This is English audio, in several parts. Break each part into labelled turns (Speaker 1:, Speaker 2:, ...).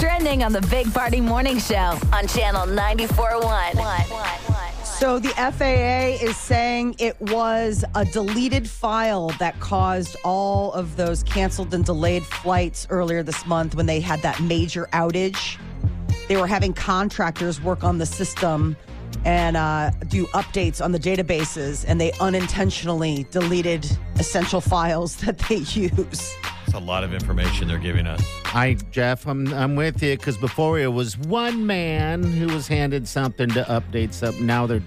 Speaker 1: Trending on the Big Party Morning Show on Channel 94.1.
Speaker 2: So the FAA is saying it was a deleted file that caused all of those canceled and delayed flights earlier this month when they had that major outage. They were having contractors work on the system and uh, do updates on the databases, and they unintentionally deleted essential files that they use.
Speaker 3: It's a lot of information they're giving us.
Speaker 4: Hi, Jeff. I'm I'm with you because before it was one man who was handed something to update something. Now they're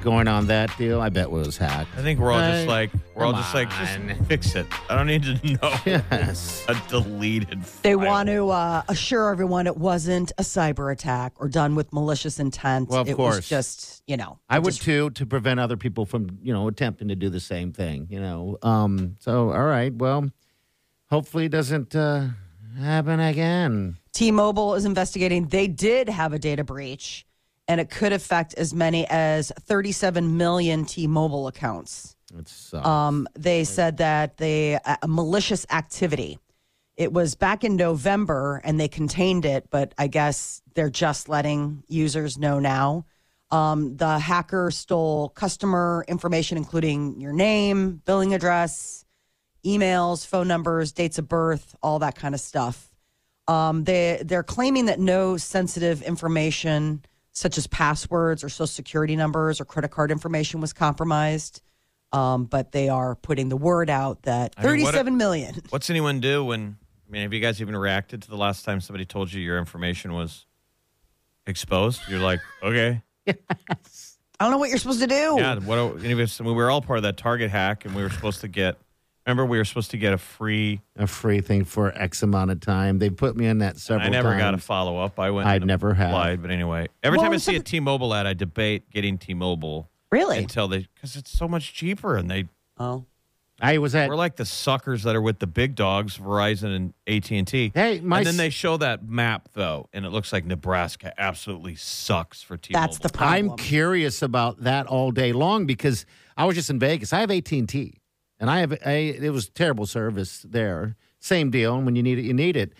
Speaker 4: going on that deal. I bet it was hacked.
Speaker 3: I think we're all just like we're all
Speaker 4: Come
Speaker 3: just like
Speaker 4: on.
Speaker 3: just fix it. I don't need to know
Speaker 4: Yes.
Speaker 3: a deleted.
Speaker 2: They
Speaker 3: file.
Speaker 2: want to uh, assure everyone it wasn't a cyber attack or done with malicious intent.
Speaker 4: Well, of
Speaker 2: it
Speaker 4: course.
Speaker 2: was just, you know.
Speaker 4: I would
Speaker 2: just-
Speaker 4: too to prevent other people from you know attempting to do the same thing. You know. Um. So all right. Well, hopefully it doesn't uh, happen again.
Speaker 2: T-Mobile is investigating. They did have a data breach, and it could affect as many as 37 million T-Mobile accounts.
Speaker 4: It sucks.
Speaker 2: Um, they said that they a malicious activity. It was back in November, and they contained it, but I guess they're just letting users know now. Um, the hacker stole customer information, including your name, billing address, emails, phone numbers, dates of birth, all that kind of stuff. Um, they they're claiming that no sensitive information, such as passwords or social security numbers or credit card information, was compromised. Um, but they are putting the word out that
Speaker 3: I mean, what-
Speaker 2: million.
Speaker 3: What's anyone do when? I mean, have you guys even reacted to the last time somebody told you your information was exposed? You're like, okay,
Speaker 2: I don't know what you're supposed to do.
Speaker 3: yeah. What? are- any of us- we were all part of that Target hack, and we were supposed to get. Remember, we were supposed to get a free.
Speaker 4: a free thing for X amount of time. They put me in that several
Speaker 3: I never got a follow up. I went.
Speaker 4: I
Speaker 3: and
Speaker 4: never have.
Speaker 3: applied, but anyway, every
Speaker 2: Well,
Speaker 3: time I see a
Speaker 2: something-
Speaker 3: T-Mobile ad, I debate getting T-Mobile
Speaker 2: Really?
Speaker 3: until they because it's so much cheaper, and they
Speaker 2: Oh,
Speaker 4: I was at
Speaker 3: we're like the suckers that are with the big dogs, Verizon and AT and T.
Speaker 4: Hey, my
Speaker 3: and then they show that map though, and it looks like Nebraska absolutely sucks for T-Mobile.
Speaker 2: that's the problem.
Speaker 4: I'm curious about that all day long because I was just in Vegas. I have AT and T, and I have a, it was terrible service there. Same deal. And when you need it, you need it.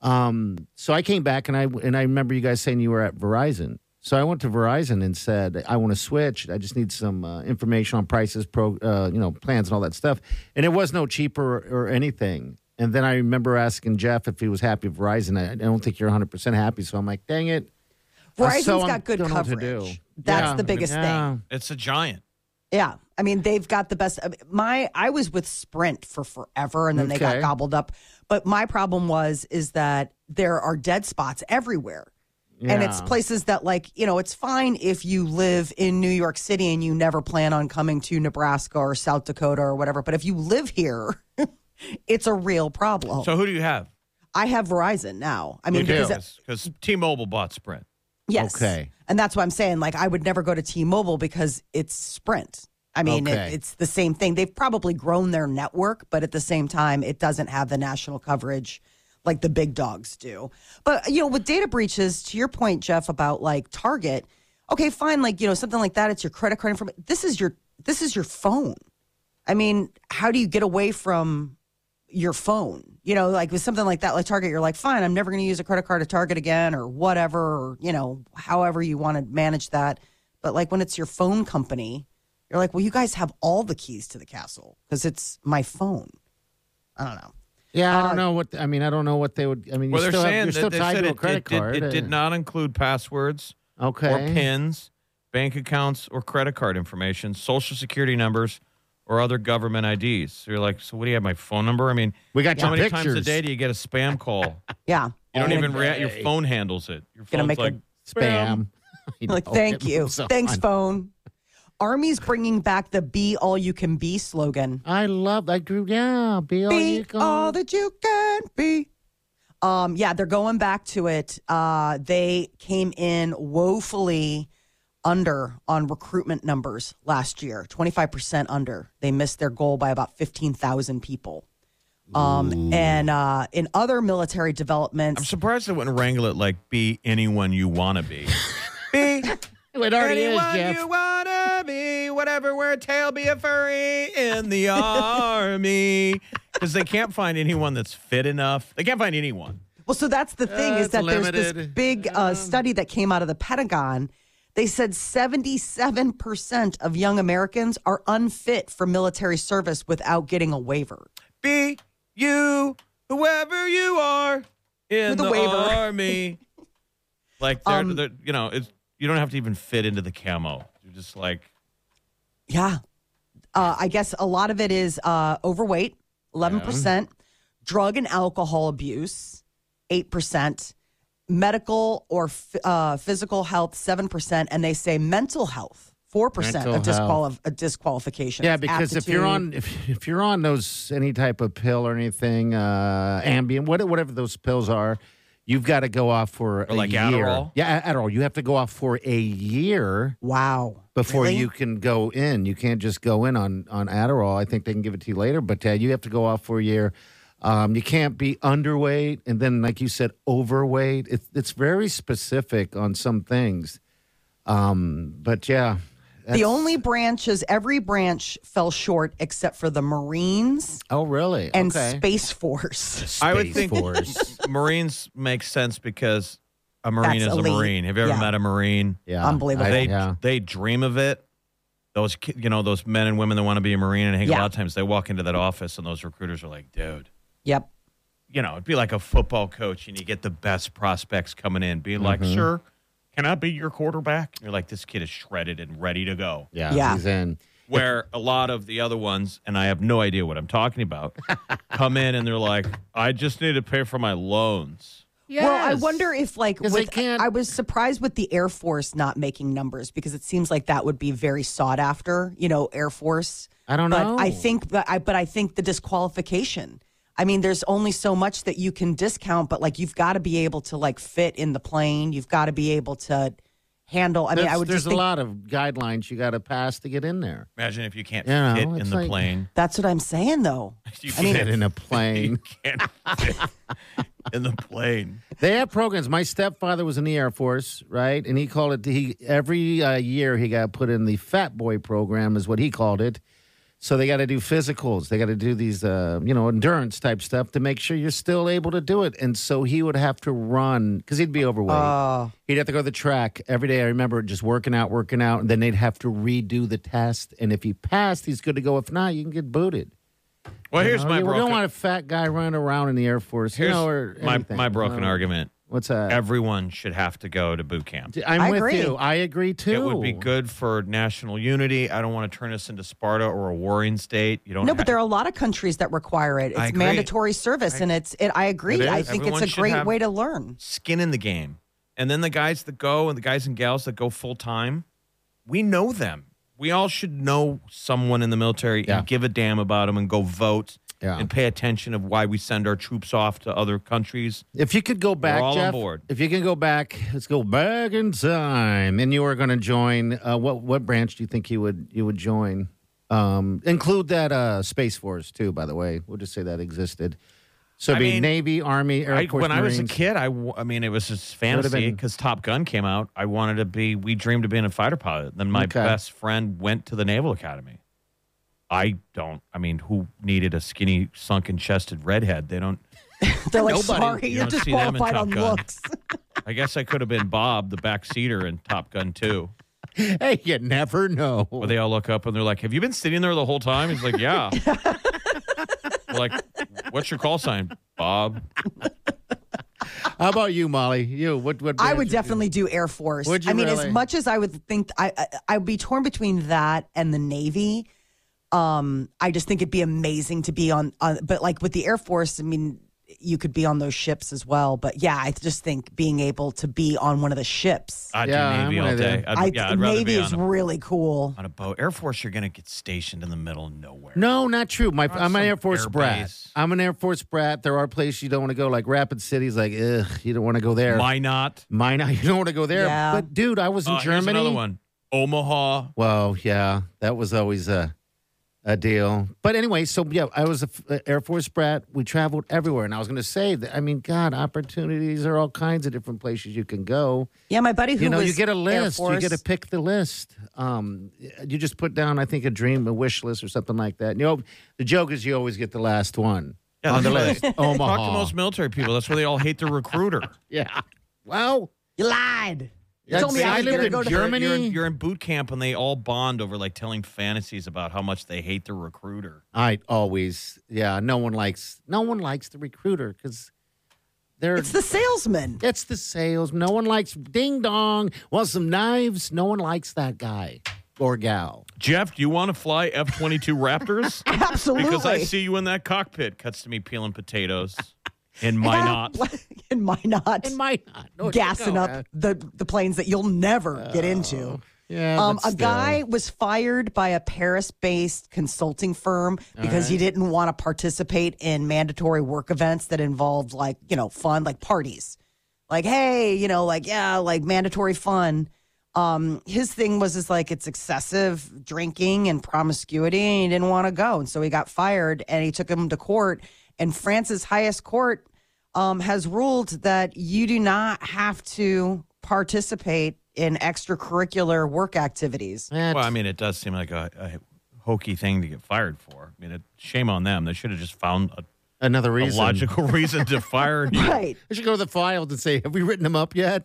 Speaker 4: Um, so I came back and I and I remember you guys saying you were at Verizon. So I went to Verizon and said I want to switch. I just need some uh, information on prices, pro, uh, you know, plans and all that stuff. And it was no cheaper or, or anything. And then I remember asking Jeff if he was happy with Verizon. I, I don't think you're 100 percent happy. So I'm like, dang it.
Speaker 2: Verizon's
Speaker 4: So I'm-
Speaker 2: got good
Speaker 4: don't know what to
Speaker 2: coverage.
Speaker 4: do.
Speaker 2: That's
Speaker 4: Yeah,
Speaker 2: the biggest
Speaker 4: yeah.
Speaker 2: thing.
Speaker 3: It's a giant.
Speaker 2: Yeah. I mean, they've got the best. My I was with Sprint for forever, and then they got gobbled up. But my problem was is that there are dead spots everywhere, and it's places that like you know it's fine if you live in New York City and you never plan on coming to Nebraska or South Dakota or whatever. But if you live here, it's a real problem.
Speaker 3: So who do you have?
Speaker 2: I have Verizon now. I mean, because
Speaker 3: Because T-Mobile bought Sprint.
Speaker 2: Yes.
Speaker 4: Okay.
Speaker 2: And that's what I'm saying. Like, I would never go to T Mobile because it's Sprint. I mean, it, it's the same thing. They've probably grown their network, but at the same time, it doesn't have the national coverage like the big dogs do. But, you know, with data breaches, to your point, Jeff, about like Target, okay, fine. Like, you know, something like that, it's your credit card information. This is your, this is your phone. I mean, how do you get away from your phone? You know, like with something like that, like Target, you're like, fine, I'm never going to use a credit card at Target again or whatever, or, you know, however you want to manage that. But like when it's your phone company, you're like, well, you guys have all the keys to the castle because it's my phone. I don't know.
Speaker 4: Yeah, I
Speaker 2: Uh,
Speaker 4: don't know what. I mean, I don't know what they would. I mean,
Speaker 3: Well,
Speaker 4: you're
Speaker 3: they're
Speaker 4: still, have-
Speaker 3: saying
Speaker 4: you're still
Speaker 3: that they
Speaker 4: tied
Speaker 3: said
Speaker 4: to a
Speaker 3: it,
Speaker 4: credit
Speaker 3: it, did,
Speaker 4: card.
Speaker 3: it did
Speaker 4: uh,
Speaker 3: not include passwords
Speaker 4: Okay.
Speaker 3: or pins, bank accounts, or credit card information, social security numbers, or other government IDs. So you're like, so what do you have? My phone number? I mean,
Speaker 4: We got
Speaker 3: how
Speaker 4: your
Speaker 3: many times a day do you get a spam call?
Speaker 2: Yeah.
Speaker 3: You don't even react. Your phone handles it. Your
Speaker 2: Gonna
Speaker 3: phone's
Speaker 2: make a-
Speaker 3: like
Speaker 4: spam. I
Speaker 2: like, thank
Speaker 4: it
Speaker 2: you.
Speaker 4: moves on.
Speaker 2: Thanks, phone. Army's bringing back the be all you can be slogan.
Speaker 4: I love. that. grew. Yeah, be all
Speaker 2: be
Speaker 4: you can.
Speaker 2: all that you can be. Um, yeah, they're going back to it. Uh, they came in woefully under on recruitment numbers last year, 25% under. They missed their goal by about 15,000 people. Um, and uh, in other military developments I'm
Speaker 3: surprised they wouldn't wrangle it like be anyone you want to be. be
Speaker 4: It already is,
Speaker 3: anyone
Speaker 4: Jeff.
Speaker 3: you want to be, whatever, wear a tail, be a furry in the army. Because they can't find anyone that's fit enough. They can't find anyone.
Speaker 2: Well, so that's the thing
Speaker 4: Uh,
Speaker 2: is
Speaker 4: it's
Speaker 2: that there's this
Speaker 4: limited.
Speaker 2: big uh, study that came out of the Pentagon. They said 77% of young Americans are unfit for military service without getting a waiver.
Speaker 3: Be you, whoever you are, in
Speaker 2: a
Speaker 3: the
Speaker 2: waiver.
Speaker 3: army. Like, they're,
Speaker 2: Um,
Speaker 3: they're, you know, it's, you don't have to even fit into the camo. You're just like,
Speaker 2: Yeah. Uh, I guess a lot of it is uh, overweight, 11%, drug and alcohol abuse, 8%, medical or uh, physical health, 7%, and they say mental health, 4%
Speaker 4: Mental
Speaker 2: a, disqual- a disqualification.
Speaker 4: Yeah,
Speaker 2: It's
Speaker 4: because if you're on if, if you're on those any type of pill or anything, uh Ambien, what, whatever those pills are, you've got to go off for a
Speaker 3: like
Speaker 4: year.
Speaker 3: Adderall?
Speaker 4: Yeah, Adderall. You have to go off for a year
Speaker 2: Wow.
Speaker 4: before
Speaker 2: Really?
Speaker 4: you can go in. You can't just go in on on Adderall. I think they can give it to you later, but uh, you have to go off for a year. Um, you can't be underweight, and then, like you said, overweight. It's it's very specific on some things. Um, but yeah,
Speaker 2: The
Speaker 4: that's-
Speaker 2: only branches, every branch fell short except for the Marines
Speaker 4: oh really
Speaker 2: and
Speaker 4: okay.
Speaker 2: Space Force.
Speaker 3: I would think
Speaker 4: Force.
Speaker 3: Marines make sense because a Marine
Speaker 2: That's
Speaker 3: is
Speaker 2: elite.
Speaker 3: a Marine. Have you ever
Speaker 2: Yeah.
Speaker 3: met a Marine?
Speaker 4: Yeah,
Speaker 2: Unbelievable.
Speaker 3: They
Speaker 4: yeah.
Speaker 3: they dream of it. Those you know those men and women that want to be a Marine, and I think a lot of times they walk into that office and those recruiters are like, dude,
Speaker 2: Yep.
Speaker 3: you know, it'd be like a football coach and you get the best prospects coming in, being like,
Speaker 4: Mm-hmm.
Speaker 3: sir, can I be your quarterback? And you're like, this kid is shredded and ready to go.
Speaker 4: Yeah,
Speaker 2: Yeah.
Speaker 4: he's in.
Speaker 3: Where a lot of the other ones, and I have no idea what I'm talking about, come in and they're like, I just need to pay for my loans. Yeah.
Speaker 2: Well, I wonder if like with,
Speaker 4: can't-
Speaker 2: I was surprised with the Air Force not making numbers because it seems like that would be very sought after, you know, Air Force.
Speaker 4: I don't
Speaker 2: but
Speaker 4: know.
Speaker 2: I think that I but I think the disqualification. I mean, there's only so much that you can discount, but like you've got to be able to like fit in the plane. You've got to be able to handle. I mean,
Speaker 4: There's-
Speaker 2: I would
Speaker 4: there's
Speaker 2: just
Speaker 4: a
Speaker 2: think
Speaker 4: lot of guidelines you got to pass to get in there.
Speaker 3: Imagine if you can't
Speaker 4: You know,
Speaker 3: fit in
Speaker 4: it's
Speaker 3: the
Speaker 4: like-
Speaker 3: plane.
Speaker 2: that's what I'm saying though.
Speaker 3: You
Speaker 2: I mean-
Speaker 4: Get in a plane.
Speaker 3: can't fit in the plane.
Speaker 4: they have programs. My stepfather was in the Air Force, right? And he called it. He every uh, year he got put in the Fat Boy program, is what he called it. So they got to do physicals. They got to do these, uh, you know, endurance type stuff to make sure you're still able to do it. And so he would have to run because he'd be overweight. he'd have to go to the track every day. I remember just working out, working out, and then they'd have to redo the test. And if he passed, he's good to go. If not, you can get booted.
Speaker 3: Well, here's
Speaker 4: know,
Speaker 3: my
Speaker 4: we
Speaker 3: broken.
Speaker 4: don't want a fat guy running around in the Air Force.
Speaker 3: here's
Speaker 4: you know, or
Speaker 3: my my broken
Speaker 4: Uh,
Speaker 3: argument.
Speaker 4: What's that?
Speaker 3: Everyone should have to go to boot camp.
Speaker 4: I'm
Speaker 2: I
Speaker 4: with
Speaker 2: agree.
Speaker 4: you. I agree too.
Speaker 3: It would be good for national unity. I don't want to turn us into Sparta or a warring state. You don't.
Speaker 2: No,
Speaker 3: ha-
Speaker 2: but there are a lot of countries that require it. It's mandatory service, and it's. It, I agree.
Speaker 4: It
Speaker 2: I think
Speaker 3: Everyone
Speaker 2: it's a great way to learn.
Speaker 3: skin in the game. And then the guys that go and the guys and gals that go full time, we know them. We all should know someone in the military
Speaker 4: Yeah.
Speaker 3: and give a damn about them and go vote
Speaker 4: Yeah.
Speaker 3: and pay attention of why we send our troops off to other countries.
Speaker 4: If you could go back,
Speaker 3: all on board.
Speaker 4: if you can go back, let's go back in time, and you are going to join. Uh, what what branch do you think you would you would join? Um, include that uh, Space Force too. By the way, we'll just say that existed. So
Speaker 3: I
Speaker 4: be
Speaker 3: mean,
Speaker 4: Navy, Army, Air
Speaker 3: I,
Speaker 4: Force.
Speaker 3: when I was a
Speaker 4: Marines.
Speaker 3: kid, I, w- I mean, it was just fantasy because Top Gun came out. I wanted to be, we dreamed of being a fighter pilot. Then my
Speaker 4: Okay.
Speaker 3: best friend went to the Naval Academy. I don't, I mean, who needed a skinny, sunken chested redhead? They don't,
Speaker 2: They're like,
Speaker 4: Nobody.
Speaker 2: sorry,
Speaker 3: You
Speaker 2: you're
Speaker 3: don't see them in
Speaker 2: disqualified
Speaker 3: Top
Speaker 2: on
Speaker 3: Gun.
Speaker 2: looks.
Speaker 3: I guess I could have been Bob, the backseater in Top Gun 2.
Speaker 4: Hey, you never know.
Speaker 3: Where they all look up and they're like, Have you been sitting there the whole time? He's like, Yeah. They're like, what's your call sign? Bob.
Speaker 4: How about you, Molly? You what? What?
Speaker 2: I
Speaker 4: branch
Speaker 2: would
Speaker 4: you?
Speaker 2: definitely do Air Force.
Speaker 4: Would you
Speaker 2: I mean,
Speaker 4: really?
Speaker 2: as much as I would think, I, I I would be torn between that and the Navy. Um, I just think it'd be amazing to be on, on but like with the Air Force, I mean, you could be on those ships as well. But yeah, I just think being able to be on one of the ships,
Speaker 3: I'd
Speaker 4: Yeah,
Speaker 3: do
Speaker 4: I'm
Speaker 3: Navy all day. I'd,
Speaker 2: I,
Speaker 3: yeah, I'd
Speaker 2: Navy is
Speaker 3: a,
Speaker 2: really cool.
Speaker 3: on a boat. Air Force, you're going to get stationed in the middle of nowhere.
Speaker 4: No, not true. My,
Speaker 3: On
Speaker 4: I'm an Air Force
Speaker 3: air
Speaker 4: brat.
Speaker 3: base.
Speaker 4: I'm an Air Force brat. There are places you don't want to go, like Rapid City's like, ugh, you don't want to go there.
Speaker 3: Why not?
Speaker 4: Mine, you don't want to go there.
Speaker 2: Yeah.
Speaker 4: But dude, I was in
Speaker 3: Uh, here's
Speaker 4: Germany.
Speaker 3: another one. Omaha.
Speaker 4: Well, yeah, that was always a a deal. But anyway, so yeah, I was a f- a Air Force brat. We traveled everywhere, and I was going to say that. I mean, God, opportunities are all kinds of different places you can go.
Speaker 2: Yeah, my buddy who
Speaker 4: you know,
Speaker 2: was
Speaker 4: you get a list. You get to pick the list. Um, you just put down, I think, a dream, a wish list, or something like that. You know, the joke is you always get the last one
Speaker 3: Yeah,
Speaker 4: on the list.
Speaker 3: why-
Speaker 4: Omaha.
Speaker 3: Talk to most military people. That's why they all hate the recruiter.
Speaker 4: yeah. Well,
Speaker 2: You lied. You told me I
Speaker 4: I
Speaker 2: was
Speaker 4: lived
Speaker 2: going to
Speaker 4: in
Speaker 2: go to
Speaker 4: Germany.
Speaker 3: You're in, mm. you're in boot camp and they all bond over like telling fantasies about how much they hate the recruiter.
Speaker 4: I always, yeah. No one likes, no one likes the recruiter because they're
Speaker 2: It's the salesman.
Speaker 4: It's the sales. No one likes ding dong. Want some knives? No one likes that guy or gal.
Speaker 3: Jeff, do you want to fly F 22 Raptors?
Speaker 2: Absolutely.
Speaker 3: Because I see you in that cockpit. Cuts to me peeling potatoes. In my not.
Speaker 2: and my not.
Speaker 4: And might not. No,
Speaker 2: gassing
Speaker 4: no,
Speaker 2: up the, the planes that you'll never get into.
Speaker 4: Yeah,
Speaker 2: Um, a
Speaker 4: still.
Speaker 2: guy was fired by a Paris-based consulting firm because he didn't want to participate in mandatory work events that involved like you know fun, like parties. Like, hey, you know, like yeah, like mandatory fun. Um, his thing was is like it's excessive drinking and promiscuity, and he didn't want to go, and so he got fired, and he took him to court. And France's highest court um, has ruled that you do not have to participate in extracurricular work activities.
Speaker 4: That's-
Speaker 3: Well, I mean, it does seem like a, a hokey thing to get fired for. I mean, it, shame on them. They should have just found a,
Speaker 4: another
Speaker 3: a logical reason to fire you.
Speaker 2: Right.
Speaker 4: I should go to the files and say, have we written him up yet?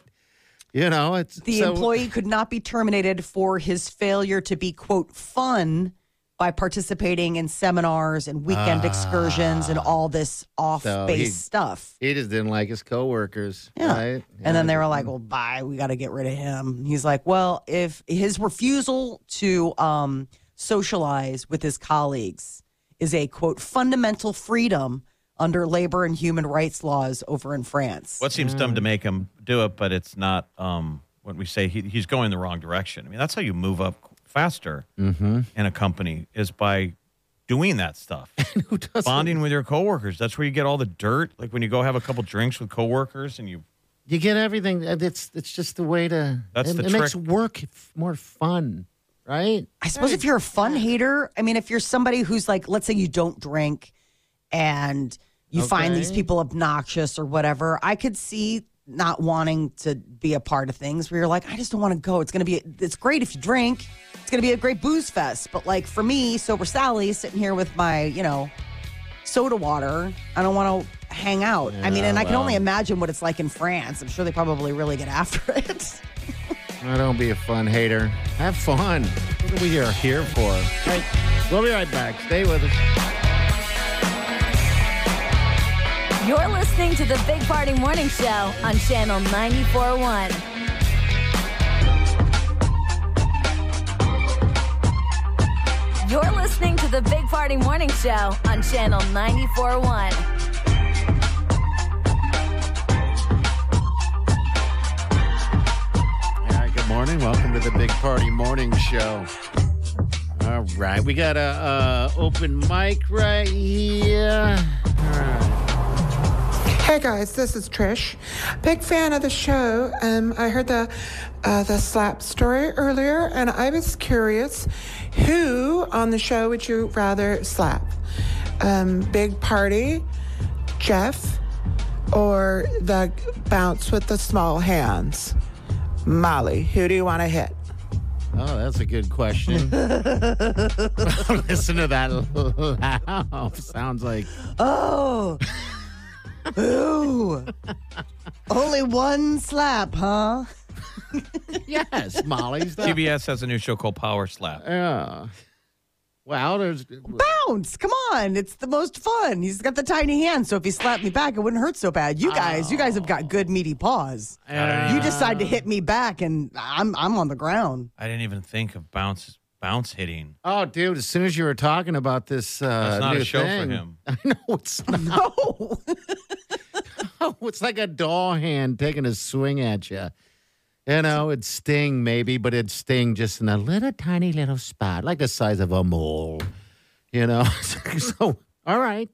Speaker 4: You know, it's
Speaker 2: The
Speaker 4: so-
Speaker 2: employee could not be terminated for his failure to be, quote, fun by participating in seminars and weekend excursions and all this off base
Speaker 4: Ah. So he-
Speaker 2: stuff.
Speaker 4: He just didn't like his coworkers.
Speaker 2: Yeah.
Speaker 4: Right?
Speaker 2: And then they were like, well, bye. We got to get rid of him. He's like, well, if his refusal to um, socialize with his colleagues is a, quote, fundamental freedom under labor and human rights laws over in France.
Speaker 3: What seems dumb to make him do it, but it's not um, when we say he, he's going the wrong direction. I mean, that's how you move up faster
Speaker 4: Mm-hmm.
Speaker 3: in a company is by doing that stuff.
Speaker 4: Who doesn't?
Speaker 3: Bonding with your coworkers. That's where you get all the dirt. Like when you go have a couple drinks with coworkers and you
Speaker 4: You get everything. It's it's just the way to.
Speaker 3: That's
Speaker 4: it,
Speaker 3: the
Speaker 4: it makes work f- more fun, right?
Speaker 2: I suppose if you're a fun hater, I mean, if you're somebody who's like, let's say you don't drink and you find these people obnoxious or whatever, I could see not wanting to be a part of things where you're like, I just don't want to go. It's going to be, it's great if you drink. It's going to be a great booze fest. But like for me, sober Sally, sitting here with my, you know, soda water, I don't want to hang out. I mean,
Speaker 4: Yeah,
Speaker 2: and I can only imagine what it's like in France. I'm sure they probably really get after it.
Speaker 4: Oh, don't be a fun hater. Have fun. What are we here, here for? Right. We'll be right back. Stay with us.
Speaker 1: You're listening to the Big Party Morning Show on Channel 94.1. You're listening to the Big Party Morning Show on Channel 94.1.
Speaker 4: All right, good morning. Welcome to the Big Party Morning Show. All right, we got a uh, open mic right here. All right.
Speaker 5: Hey guys, this is Trish. Big fan of the show. Um, I heard the uh, the slap story earlier, and I was curious, who on the show would you rather slap? Um, Big Party, Jeff, or the bounce with the small hands? Molly, who do you want to hit?
Speaker 4: Oh, that's a good question. Listen to that laugh. Sounds like
Speaker 2: Oh. Ooh. Only one slap, huh?
Speaker 4: yes, Molly's. the-
Speaker 3: CBS has a new show called Power Slap.
Speaker 4: Yeah. Well, there's
Speaker 2: Bounce. Come on. It's the most fun. He's got the tiny hands, so if he slapped me back, it wouldn't hurt so bad. You guys, you guys have got good meaty paws.
Speaker 4: uh,
Speaker 2: You decide to hit me back and I'm I'm on the ground.
Speaker 3: I didn't even think of bounce bounce hitting.
Speaker 4: Oh, dude! As soon as you were talking about this, uh,
Speaker 3: That's not
Speaker 4: new
Speaker 3: a show for him.
Speaker 4: I know it's not.
Speaker 2: No.
Speaker 4: it's like a doll hand taking a swing at you. You know, it'd sting maybe, but it'd sting just in a little tiny little spot, like the size of a mole. You know, so all right.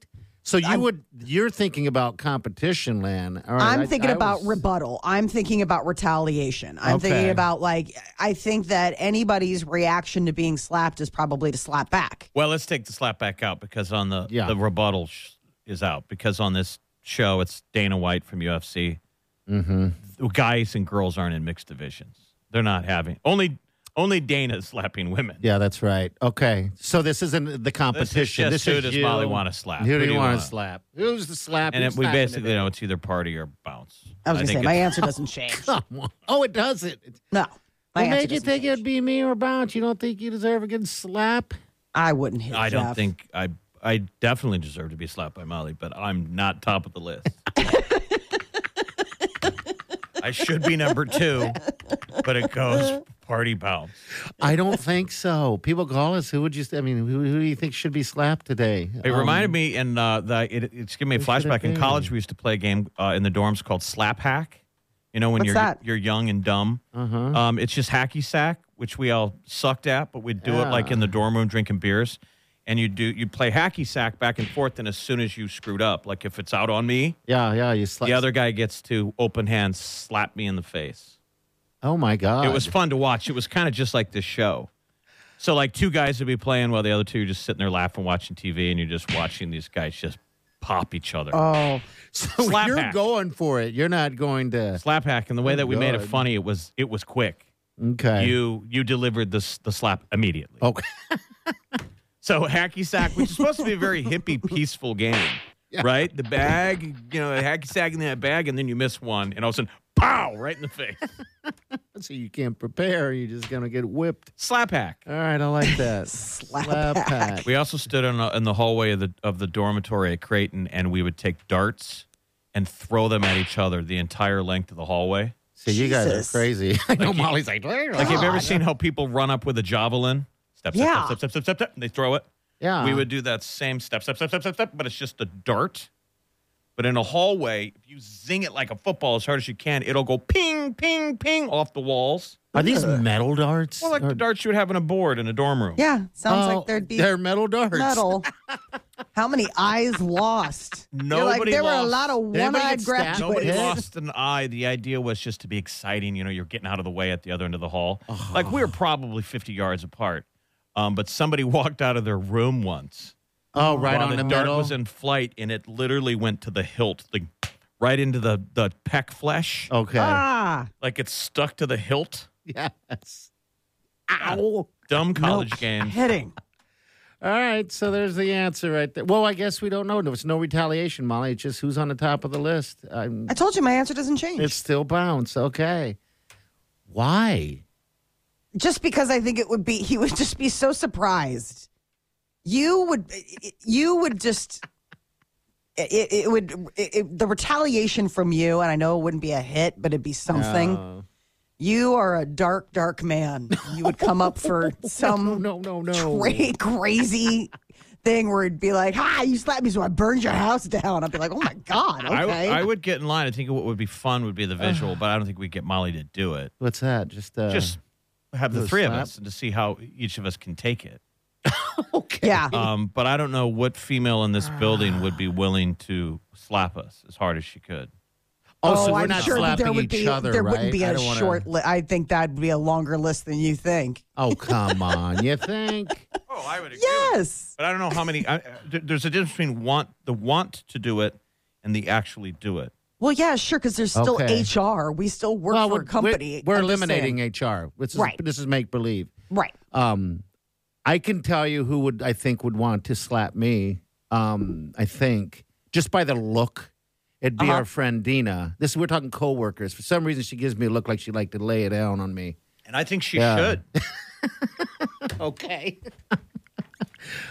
Speaker 4: So you would you're thinking about competition, Lan. All right,
Speaker 2: I'm
Speaker 4: I-
Speaker 2: thinking
Speaker 4: I
Speaker 2: about
Speaker 4: was-
Speaker 2: rebuttal. I'm thinking about retaliation. I'm
Speaker 4: Okay.
Speaker 2: thinking about like I think that anybody's reaction to being slapped is probably to slap back.
Speaker 3: Well, let's take the slap back out because on the
Speaker 4: Yeah.
Speaker 3: the rebuttal sh- is out because on this show it's Dana White from UFC. Mm-hmm. Guys and girls aren't in mixed divisions. They're not having only only Dana's slapping women.
Speaker 4: Yeah, that's right. Okay, so this isn't the competition.
Speaker 3: just who does
Speaker 4: you.
Speaker 3: Molly wanna slap?
Speaker 4: Who,
Speaker 3: Who
Speaker 4: do
Speaker 3: do
Speaker 4: you
Speaker 3: you
Speaker 4: want
Speaker 3: wanna-
Speaker 4: slap? Who's the slap?
Speaker 3: And it, we basically
Speaker 4: today?
Speaker 3: know it's either party or bounce.
Speaker 2: I was going to say my answer doesn't change.
Speaker 4: Oh, it doesn't.
Speaker 2: No. My
Speaker 4: What made you think
Speaker 2: change.
Speaker 4: it'd be me or bounce? You don't think you deserve a good slap?
Speaker 2: I wouldn't hit
Speaker 3: I don't
Speaker 2: Jeff.
Speaker 3: think I. I definitely deserve to be slapped by Molly, but I'm not top of the list. I should be number two, but it goes party bounce.
Speaker 4: I don't think so. People call us. Who would you? I mean, who, who do you think should be slapped today?
Speaker 3: It
Speaker 4: Um,
Speaker 3: reminded me, and uh, the, it, it's giving me a
Speaker 4: Who should it
Speaker 3: flashback. In college, we used to play a game uh, in the dorms called Slap Hack. You know, when
Speaker 2: What's
Speaker 3: you're
Speaker 2: that?
Speaker 3: you're young and dumb.
Speaker 4: Uh-huh.
Speaker 3: Um, it's just hacky sack, which we all sucked at, but we'd do it like in the dorm room drinking beers. And you do you play hacky sack back and forth, and as soon as you screwed up, like if it's out on me,
Speaker 4: Yeah, yeah. You slap.
Speaker 3: the other guy gets to open hand slap me in the face.
Speaker 4: Oh my god!
Speaker 3: It was fun to watch. It was kind of just like this show. So like two guys would be playing while the other two are just sitting there laughing, watching TV, and you're just watching these guys just pop each other.
Speaker 2: Oh,
Speaker 4: So
Speaker 3: Slap
Speaker 4: you're
Speaker 3: hack.
Speaker 4: going for it. You're not going to.
Speaker 3: slap hack, and the way
Speaker 4: Oh,
Speaker 3: that we made it funny, it was it was quick.
Speaker 4: Okay.
Speaker 3: You you delivered this the slap immediately.
Speaker 4: Okay.
Speaker 3: So hacky sack, which is supposed to be a very hippie, peaceful game, right? The bag, you know, hacky sack in that bag, and then you miss one, and all of a sudden, pow, right in the face.
Speaker 4: so you can't prepare. You're just gonna get whipped.
Speaker 3: Slap hack.
Speaker 4: All right, I like that.
Speaker 2: Slap
Speaker 4: hack.
Speaker 3: We also stood in, a, in the hallway of the of the dormitory at Creighton, and we would take darts and throw them at each other the entire length of the hallway.
Speaker 4: See, you guys are crazy. I know Molly's like,
Speaker 3: Like, have you ever seen how people run up with a javelin? Step, step,
Speaker 2: Yeah.
Speaker 3: step, step, step, step, step, and they throw it.
Speaker 4: yeah.
Speaker 3: we would do that same step, step, step, step, step, step, but it's just a dart. But in a hallway, if you zing it like a football as hard as you can, it'll go ping, ping, ping off the walls.
Speaker 4: Are these metal darts?
Speaker 3: Well, like
Speaker 4: Or-
Speaker 3: the darts you would have in a board in a dorm room.
Speaker 2: yeah. Sounds
Speaker 4: Oh,
Speaker 2: like there'd be
Speaker 4: They're metal darts.
Speaker 2: metal. How many eyes lost? You're like,
Speaker 3: Nobody
Speaker 2: there were a
Speaker 3: lost.
Speaker 2: lot of one-eyed
Speaker 4: get?
Speaker 3: Nobody lost an eye. The idea was just to be exciting. You know, you're getting out of the way at the other end of the hall. Like we were probably 50 yards apart. Um, but somebody walked out of their room once.
Speaker 4: Oh, right
Speaker 3: while
Speaker 4: on
Speaker 3: the,
Speaker 4: the,
Speaker 3: dart
Speaker 4: middle.
Speaker 3: was in flight, and it literally went to the hilt, the, right into the, the pec flesh.
Speaker 4: okay.
Speaker 2: Ah,
Speaker 3: Like it's stuck to the hilt.
Speaker 4: Yes.
Speaker 2: ow.
Speaker 3: Dumb college
Speaker 2: no
Speaker 3: games.
Speaker 2: Kidding.
Speaker 4: All right, so there's the answer right there. Well, I guess we don't know. There was no retaliation, Molly. It's just who's on the top of the list. I'm,
Speaker 2: I told you my answer doesn't change.
Speaker 4: it's still bounce. Okay. Why?
Speaker 2: Just because I think it would be, he would just be so surprised. You would, you would just, it, it would, it, it- the retaliation from you, and I know it wouldn't be a hit, but it'd be something. You are a dark, dark man. You would come up for some
Speaker 4: no, no, no, no.
Speaker 2: cra- crazy thing where it'd be like, "Ah, you slapped me, so I burned your house down." I'd be like, "Oh my god,
Speaker 3: I,
Speaker 2: okay."
Speaker 3: I would get in line. I think what would be fun would be the visual, but I don't think we'd get Molly to do it.
Speaker 4: What's that? Just uh,
Speaker 3: Just have the
Speaker 4: the
Speaker 3: three of us and to see how each of us can take it.
Speaker 4: okay.
Speaker 2: yeah,
Speaker 3: Um, but I don't know what female in this building would be willing to slap us as hard as she could.
Speaker 4: Oh, so we're
Speaker 2: I'm
Speaker 4: not
Speaker 2: sure
Speaker 4: slapping
Speaker 2: there would
Speaker 4: each
Speaker 2: be
Speaker 4: other,
Speaker 2: there
Speaker 4: right?
Speaker 2: wouldn't be a
Speaker 4: don't wanna-
Speaker 2: short. Li- I think that'd be a longer list than you think.
Speaker 4: Oh, come on. You think?
Speaker 3: Oh, I would agree.
Speaker 2: Yes.
Speaker 3: But I don't know how many. I, there's a difference between want the want to do it and the actually do it.
Speaker 2: Well, yeah, sure, because there's still
Speaker 4: Okay.
Speaker 2: HR. We still work
Speaker 4: well,
Speaker 2: for a company.
Speaker 4: We're, we're eliminating. HR. This is,
Speaker 2: Right.
Speaker 4: This is make believe.
Speaker 2: Right.
Speaker 4: Um, I can tell you who would I think would want to slap me. Um, I think just by the look, it'd be
Speaker 2: Uh-huh.
Speaker 4: our friend Dina. This we're talking coworkers. For some reason, she gives me a look like she'd like to lay it down on me.
Speaker 3: And I think she
Speaker 4: Yeah.
Speaker 3: should.
Speaker 4: Okay.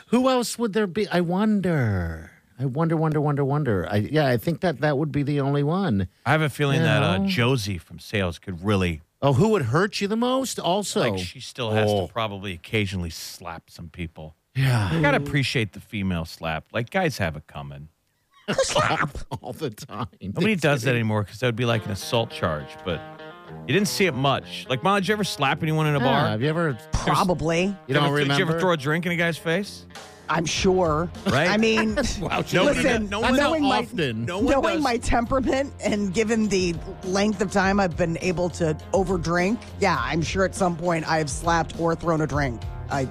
Speaker 4: who else would there be? I wonder. I wonder, wonder, wonder, wonder. I, yeah, I think that that would be the only one.
Speaker 3: I have a feeling that uh,
Speaker 4: Yeah.
Speaker 3: Josie from sales could really,
Speaker 4: Oh, who would hurt you the most? Also,
Speaker 3: like, she still has
Speaker 4: Oh.
Speaker 3: to probably occasionally slap some people.
Speaker 4: yeah.
Speaker 3: You gotta appreciate the female slap. Like guys have it coming.
Speaker 4: Slap all the time.
Speaker 3: Nobody does that anymore because that would be like an assault charge. But you didn't see it much. Like, Mom, did you ever slap anyone in a
Speaker 4: Yeah,
Speaker 3: bar?
Speaker 4: have you ever?
Speaker 2: Probably.
Speaker 4: You don't
Speaker 3: ever-
Speaker 4: remember?
Speaker 3: Did you ever throw a drink in a guy's face?
Speaker 2: I'm sure.
Speaker 3: Right?
Speaker 2: I mean,
Speaker 4: Wow,
Speaker 3: No,
Speaker 2: listen,
Speaker 3: no,
Speaker 4: That's
Speaker 3: no,
Speaker 4: how
Speaker 2: knowing my
Speaker 4: often.
Speaker 3: No one
Speaker 2: knowing
Speaker 3: does.
Speaker 2: my temperament and given the length of time I've been able to overdrink, yeah, I'm sure at some point I've slapped or thrown a drink. I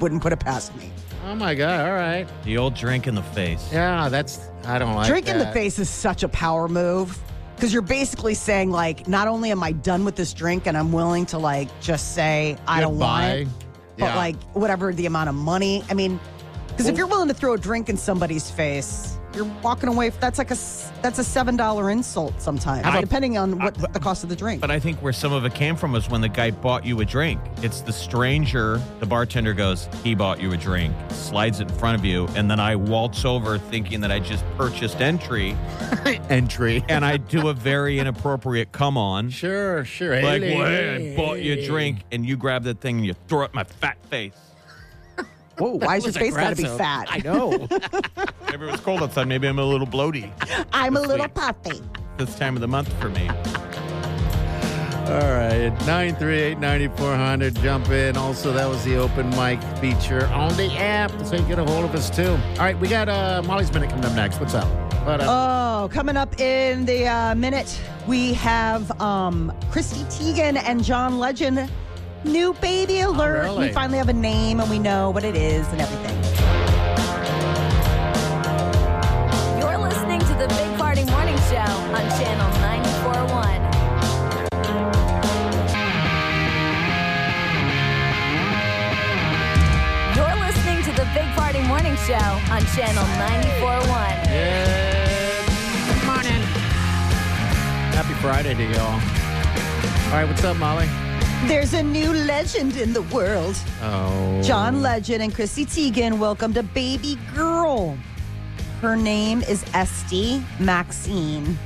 Speaker 2: wouldn't put it past me.
Speaker 4: Oh my god! All right.
Speaker 3: The old drink in the face.
Speaker 4: Yeah, that's. I don't like
Speaker 2: drink in the face is such a power move because you're basically saying like, not only am I done with this drink and I'm willing to like just say I don't want it, but
Speaker 4: Yeah.
Speaker 2: like whatever the amount of money. I mean, because if you're willing to throw a drink in somebody's face, you're walking away. That's like a s- that's a seven dollar insult sometimes,
Speaker 3: How about-
Speaker 2: depending on what the cost of the drink.
Speaker 3: But I think where some of it came from was when the guy bought you a drink. It's the stranger, the bartender goes, he bought you a drink, slides it in front of you, and then I waltz over thinking that I just purchased entry,
Speaker 4: entry.
Speaker 3: and I do a very inappropriate come on.
Speaker 4: Sure, sure.
Speaker 3: Like,
Speaker 4: Hey,
Speaker 3: well,
Speaker 4: hey,
Speaker 3: I bought you a drink, and you grab that thing and you throw it in my fat face.
Speaker 2: Whoa, why is your face got to be
Speaker 4: aggressive.
Speaker 2: fat?
Speaker 4: I know.
Speaker 3: Maybe it was cold outside. Maybe I'm a little bloaty
Speaker 2: I'm a
Speaker 3: This
Speaker 2: little
Speaker 3: week.
Speaker 2: puffy.
Speaker 3: this time of the month for me.
Speaker 4: All right, 938-9400. Jump in. Also, that was the open mic feature on the app, so you can get a hold of us too. All right, we got uh, Molly's minute coming up next. What's up? What up?
Speaker 2: Oh, coming up in the uh, minute, we have um, Chrissy Teigen and John Legend. New baby alert.
Speaker 4: really?
Speaker 2: We finally have a name and we know what it is and everything.
Speaker 1: You're listening to the Big Party Morning Show on Channel 941. You're listening to the Big Party Morning Show on Channel 941.
Speaker 4: Good morning. Happy Friday to y'all. All right, what's up, Molly?
Speaker 2: There's a new legend in the world.
Speaker 4: Oh.
Speaker 2: John Legend and Chrissy Teigen welcomed a baby girl. Her name is Esti Maxine.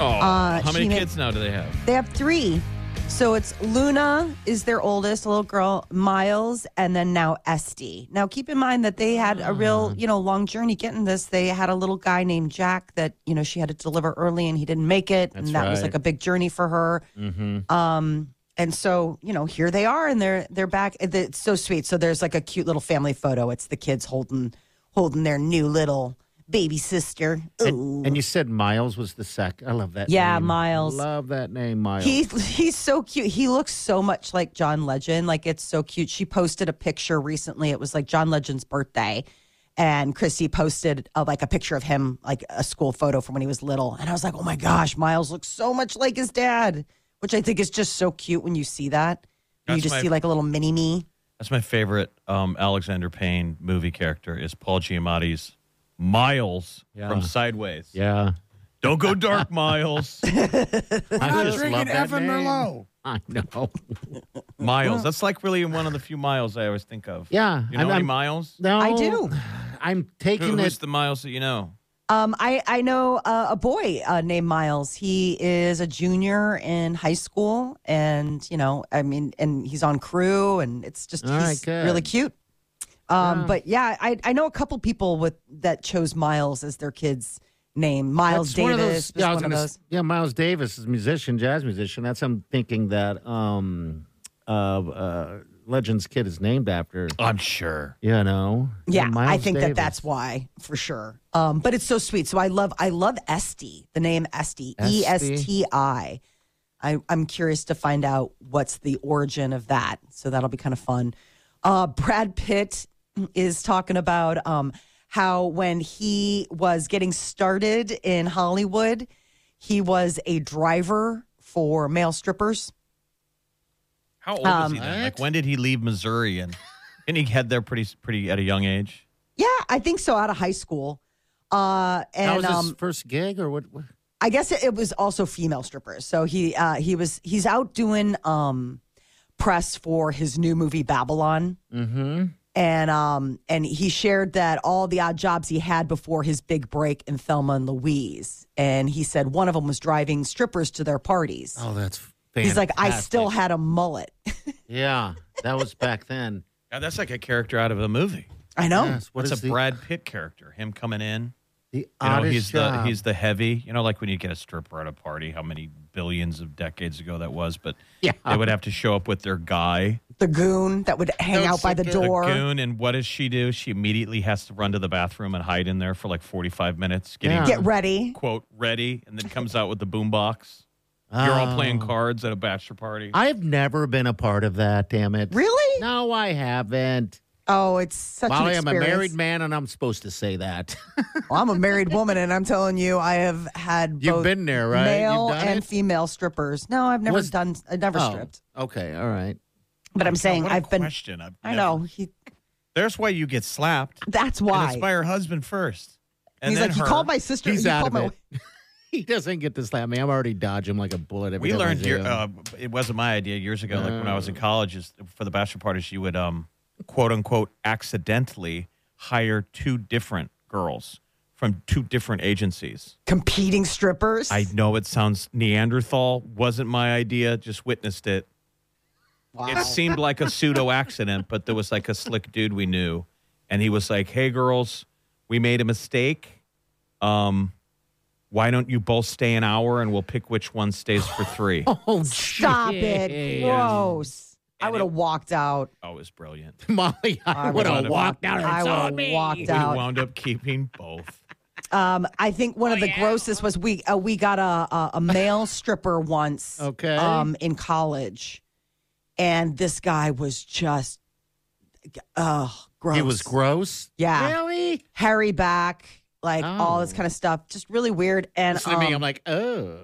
Speaker 3: Oh,
Speaker 2: Uh,
Speaker 3: how many
Speaker 2: made-
Speaker 3: kids now do they have?
Speaker 2: They have three. So it's Luna is their oldest, a little girl, Miles, and then now Esti. Now keep in mind that they had a real, you know, long journey getting this. They had a little guy named Jack that, you know, she had to deliver early and he didn't make it.
Speaker 4: That's
Speaker 2: and that was like a big journey for her.
Speaker 4: Mm-hmm.
Speaker 2: Um, and so, you know, here they are and they're they're back. It's so sweet. So there's like a cute little family photo. It's the kids holding holding their new little baby sister.
Speaker 4: And, and you said Miles was the sec. I love that.
Speaker 2: Yeah,
Speaker 4: name.
Speaker 2: Miles.
Speaker 4: Love that name, Miles.
Speaker 2: He's he's so cute. He looks so much like John Legend. Like it's so cute. She posted a picture recently. It was like John Legend's birthday, and Chrissy posted uh like a picture of him, like a school photo from when he was little. And I was like, oh my gosh, Miles looks so much like his dad, which I think is just so cute when you see that. And you just
Speaker 3: my-
Speaker 2: see like a little mini me.
Speaker 3: That's my favorite um, Alexander Payne movie character is Paul Giamatti's Miles
Speaker 4: Yeah.
Speaker 3: from Sideways.
Speaker 4: yeah.
Speaker 3: Don't go dark, Miles.
Speaker 4: I just love that name. I know.
Speaker 3: Miles. That's like really one of the few miles I always think of.
Speaker 4: Yeah.
Speaker 3: You know
Speaker 4: I'm-
Speaker 3: any
Speaker 4: I'm-
Speaker 3: miles?
Speaker 4: No,
Speaker 2: I do.
Speaker 4: I'm
Speaker 3: Who,
Speaker 4: taking
Speaker 3: who's
Speaker 4: it.
Speaker 3: the miles that you know?
Speaker 2: Um, I I know uh, a boy uh, named Miles. He is a junior in high school, and you know, I mean, and he's on crew, and it's just
Speaker 4: All right,
Speaker 2: he's
Speaker 4: good.
Speaker 2: really cute. Um,
Speaker 4: Yeah.
Speaker 2: but yeah, I I know a couple people with that chose Miles as their kid's name. Miles
Speaker 4: That's one of
Speaker 2: Davis
Speaker 4: those- yeah,
Speaker 2: one
Speaker 4: gonna
Speaker 2: those.
Speaker 4: yeah, Miles Davis is a musician, jazz musician. That's I'm thinking that um, uh, uh, Legend's kid is named after.
Speaker 3: I'm sure.
Speaker 4: You know.
Speaker 2: Yeah, I
Speaker 4: Miles
Speaker 2: think that that's why for sure. Um, but it's so sweet. So I love I love Esti, the name Esti, E S T I. I I'm curious to find out what's the origin of that. So that'll be kind of fun. Uh, Brad Pitt is talking about um, how when he was getting started in Hollywood, he was a driver for male strippers.
Speaker 3: How old
Speaker 2: Um,
Speaker 3: was he then? Like when did he leave Missouri and and he head there pretty pretty at a young age?
Speaker 2: Yeah, I think so. Out of high school, uh,
Speaker 4: That
Speaker 2: and
Speaker 4: was his
Speaker 2: um,
Speaker 4: first gig, or what? what?
Speaker 2: I guess it, it was also female strippers. So he uh, he was he's out doing um, press for his new movie Babylon,
Speaker 4: Mm-hmm.
Speaker 2: and um and he shared that all the odd jobs he had before his big break in Thelma and Louise, and he said one of them was driving strippers to their parties.
Speaker 4: Oh, that's.
Speaker 2: He's like, I still had a mullet.
Speaker 4: Yeah, that was back then.
Speaker 3: God, that's like a character out of a movie.
Speaker 2: I know.
Speaker 4: Yes, what
Speaker 3: What's
Speaker 4: is
Speaker 3: a
Speaker 4: the-
Speaker 3: Brad Pitt character? Him coming in.
Speaker 4: The
Speaker 3: You know, he's
Speaker 4: job.
Speaker 3: the he's the heavy. You know, like when you get a stripper at a party, how many billions of decades ago that was. But
Speaker 4: Yeah.
Speaker 3: they would have to show up with their guy,
Speaker 2: The goon that would hang
Speaker 4: Don't
Speaker 2: out by the
Speaker 4: sit
Speaker 2: door.
Speaker 3: the goon, and what does she do? She immediately has to run to the bathroom and hide in there for like forty five minutes, getting
Speaker 4: Yeah.
Speaker 2: Get ready.
Speaker 3: quote ready, and then comes out with the boombox. You're all playing
Speaker 4: Oh.
Speaker 3: cards at a bachelor party.
Speaker 4: I've never been a part of that. Damn it!
Speaker 2: Really?
Speaker 4: No, I haven't.
Speaker 2: Oh, it's such
Speaker 4: Well,
Speaker 2: an
Speaker 4: I am a
Speaker 2: experience.
Speaker 4: married man, and I'm supposed to say that.
Speaker 2: Well, I'm a married woman, and I'm telling you, I have had
Speaker 4: You've
Speaker 2: both
Speaker 4: been there, right?
Speaker 2: Male
Speaker 4: You've done
Speaker 2: and
Speaker 4: it?
Speaker 2: female strippers. No, I've never
Speaker 4: Was-
Speaker 2: done. I've never
Speaker 4: Oh,
Speaker 2: stripped.
Speaker 4: Okay, all right.
Speaker 2: But I'm saying
Speaker 3: What a
Speaker 2: I've been.
Speaker 3: question. I've
Speaker 2: I
Speaker 3: never-
Speaker 2: know. He,
Speaker 3: There's why you get slapped.
Speaker 2: that's
Speaker 3: And
Speaker 2: why.
Speaker 3: it's by her husband first. And
Speaker 2: He's
Speaker 3: then
Speaker 2: like, he
Speaker 3: her.
Speaker 2: called my sister.
Speaker 4: He's
Speaker 2: he
Speaker 4: out
Speaker 2: called
Speaker 4: of
Speaker 2: my,
Speaker 4: it. he doesn't get to slap me. I'm already dodging him like a bullet. Every
Speaker 3: We
Speaker 4: time
Speaker 3: learned
Speaker 4: see
Speaker 3: year, uh, it wasn't my idea years ago. Like when I was in college, is for the bachelor parties, you would um, quote unquote accidentally hire two different girls from two different agencies.
Speaker 2: competing strippers.
Speaker 3: I know it sounds Neanderthal. Wasn't my idea. Just witnessed it.
Speaker 2: wow.
Speaker 3: It seemed like a pseudo accident, but there was like a slick dude we knew, and he was like, "Hey, girls, we made a mistake. Um, why don't you both stay an hour, and we'll pick which one stays for three?
Speaker 4: oh,
Speaker 2: Stop it.
Speaker 4: jeez.
Speaker 2: Gross. I would have walked out.
Speaker 3: Oh, it was brilliant.
Speaker 4: Molly, I,
Speaker 2: I
Speaker 4: would have walked out and
Speaker 2: I would have walked out.
Speaker 3: We
Speaker 2: out.
Speaker 3: wound up keeping both.
Speaker 2: Um, I think one of the grossest was we uh, we got a, a a male stripper once.
Speaker 4: Okay.
Speaker 2: Um, in college, and this guy was just, oh, gross.
Speaker 4: He was gross.
Speaker 2: Yeah.
Speaker 4: Really?
Speaker 2: hairy back, like all this
Speaker 4: Oh.
Speaker 2: kind of stuff, just really weird. And
Speaker 4: Listen to me.
Speaker 2: um,
Speaker 4: I'm like, oh.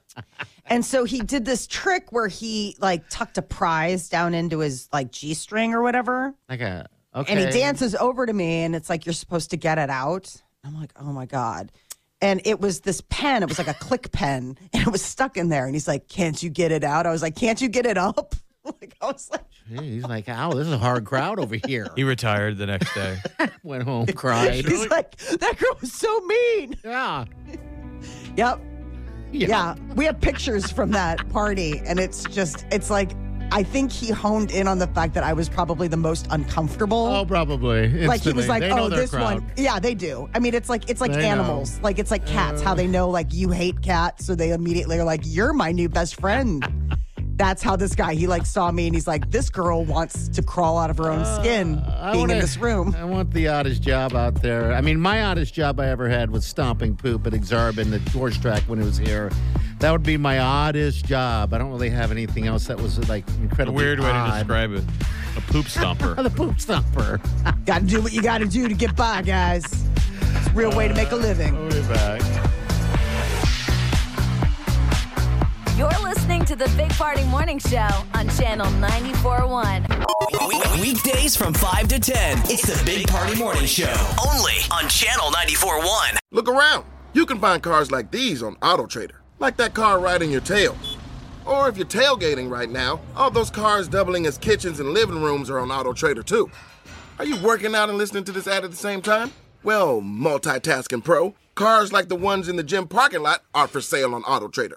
Speaker 2: and so he did this trick where he like tucked a prize down into his like g string or whatever,
Speaker 4: Like a, okay.
Speaker 2: and he dances over to me, and it's like you're supposed to get it out. I'm like, oh my god. And it was this pen. It was like a click pen, and it was stuck in there. And he's like, "Can't you get it out?" I was like, "Can't you get it up?" like I was like,
Speaker 4: Gee, He's like, ow, this is a hard crowd over here.
Speaker 3: He retired the next day.
Speaker 4: Went home, cried.
Speaker 2: he's like, "That girl was so mean."
Speaker 4: yeah.
Speaker 2: Yep. Yeah, we have pictures from that party, and it's just, it's like, I think he honed in on the fact that I was probably the most uncomfortable.
Speaker 4: Oh, probably.
Speaker 2: like he was like,
Speaker 4: They
Speaker 2: "Oh, this
Speaker 4: crowd.
Speaker 2: one." Yeah, they do. I mean, it's like it's like
Speaker 4: They know. Uh.
Speaker 2: animals. Like it's like cats. how they know like you hate cats, so they immediately are like, "You're my new best friend." That's how this guy. He like saw me, and he's like, "This girl wants to crawl out of her own uh, skin
Speaker 4: I
Speaker 2: being in
Speaker 4: wanna-
Speaker 2: this room."
Speaker 4: I want the oddest job out there. I mean, my oddest job I ever had was stomping poop at Ak-Sar-Ben, the George track when it was here. That would be my oddest job. I don't really have anything else that was like
Speaker 3: A
Speaker 4: incredibly
Speaker 3: weird way to describe it. A poop stomper.
Speaker 4: the poop stomper.
Speaker 2: Got to do what you got to do to get by, guys. It's a real way to make a uh, living.
Speaker 4: We'll be back.
Speaker 1: You're listening to the Big Party Morning Show on Channel 94.1.
Speaker 6: Week- Weekdays from 5 to 10. It's the Big Party Morning Show. Only on Channel 94.1.
Speaker 7: Look around. You can find cars like these on AutoTrader, like that car riding your tail. Or if you're tailgating right now, all those cars doubling as kitchens and living rooms are on AutoTrader too. Are you working out and listening to this ad at the same time? Well, multitasking pro, cars like the ones in the gym parking lot are for sale on AutoTrader.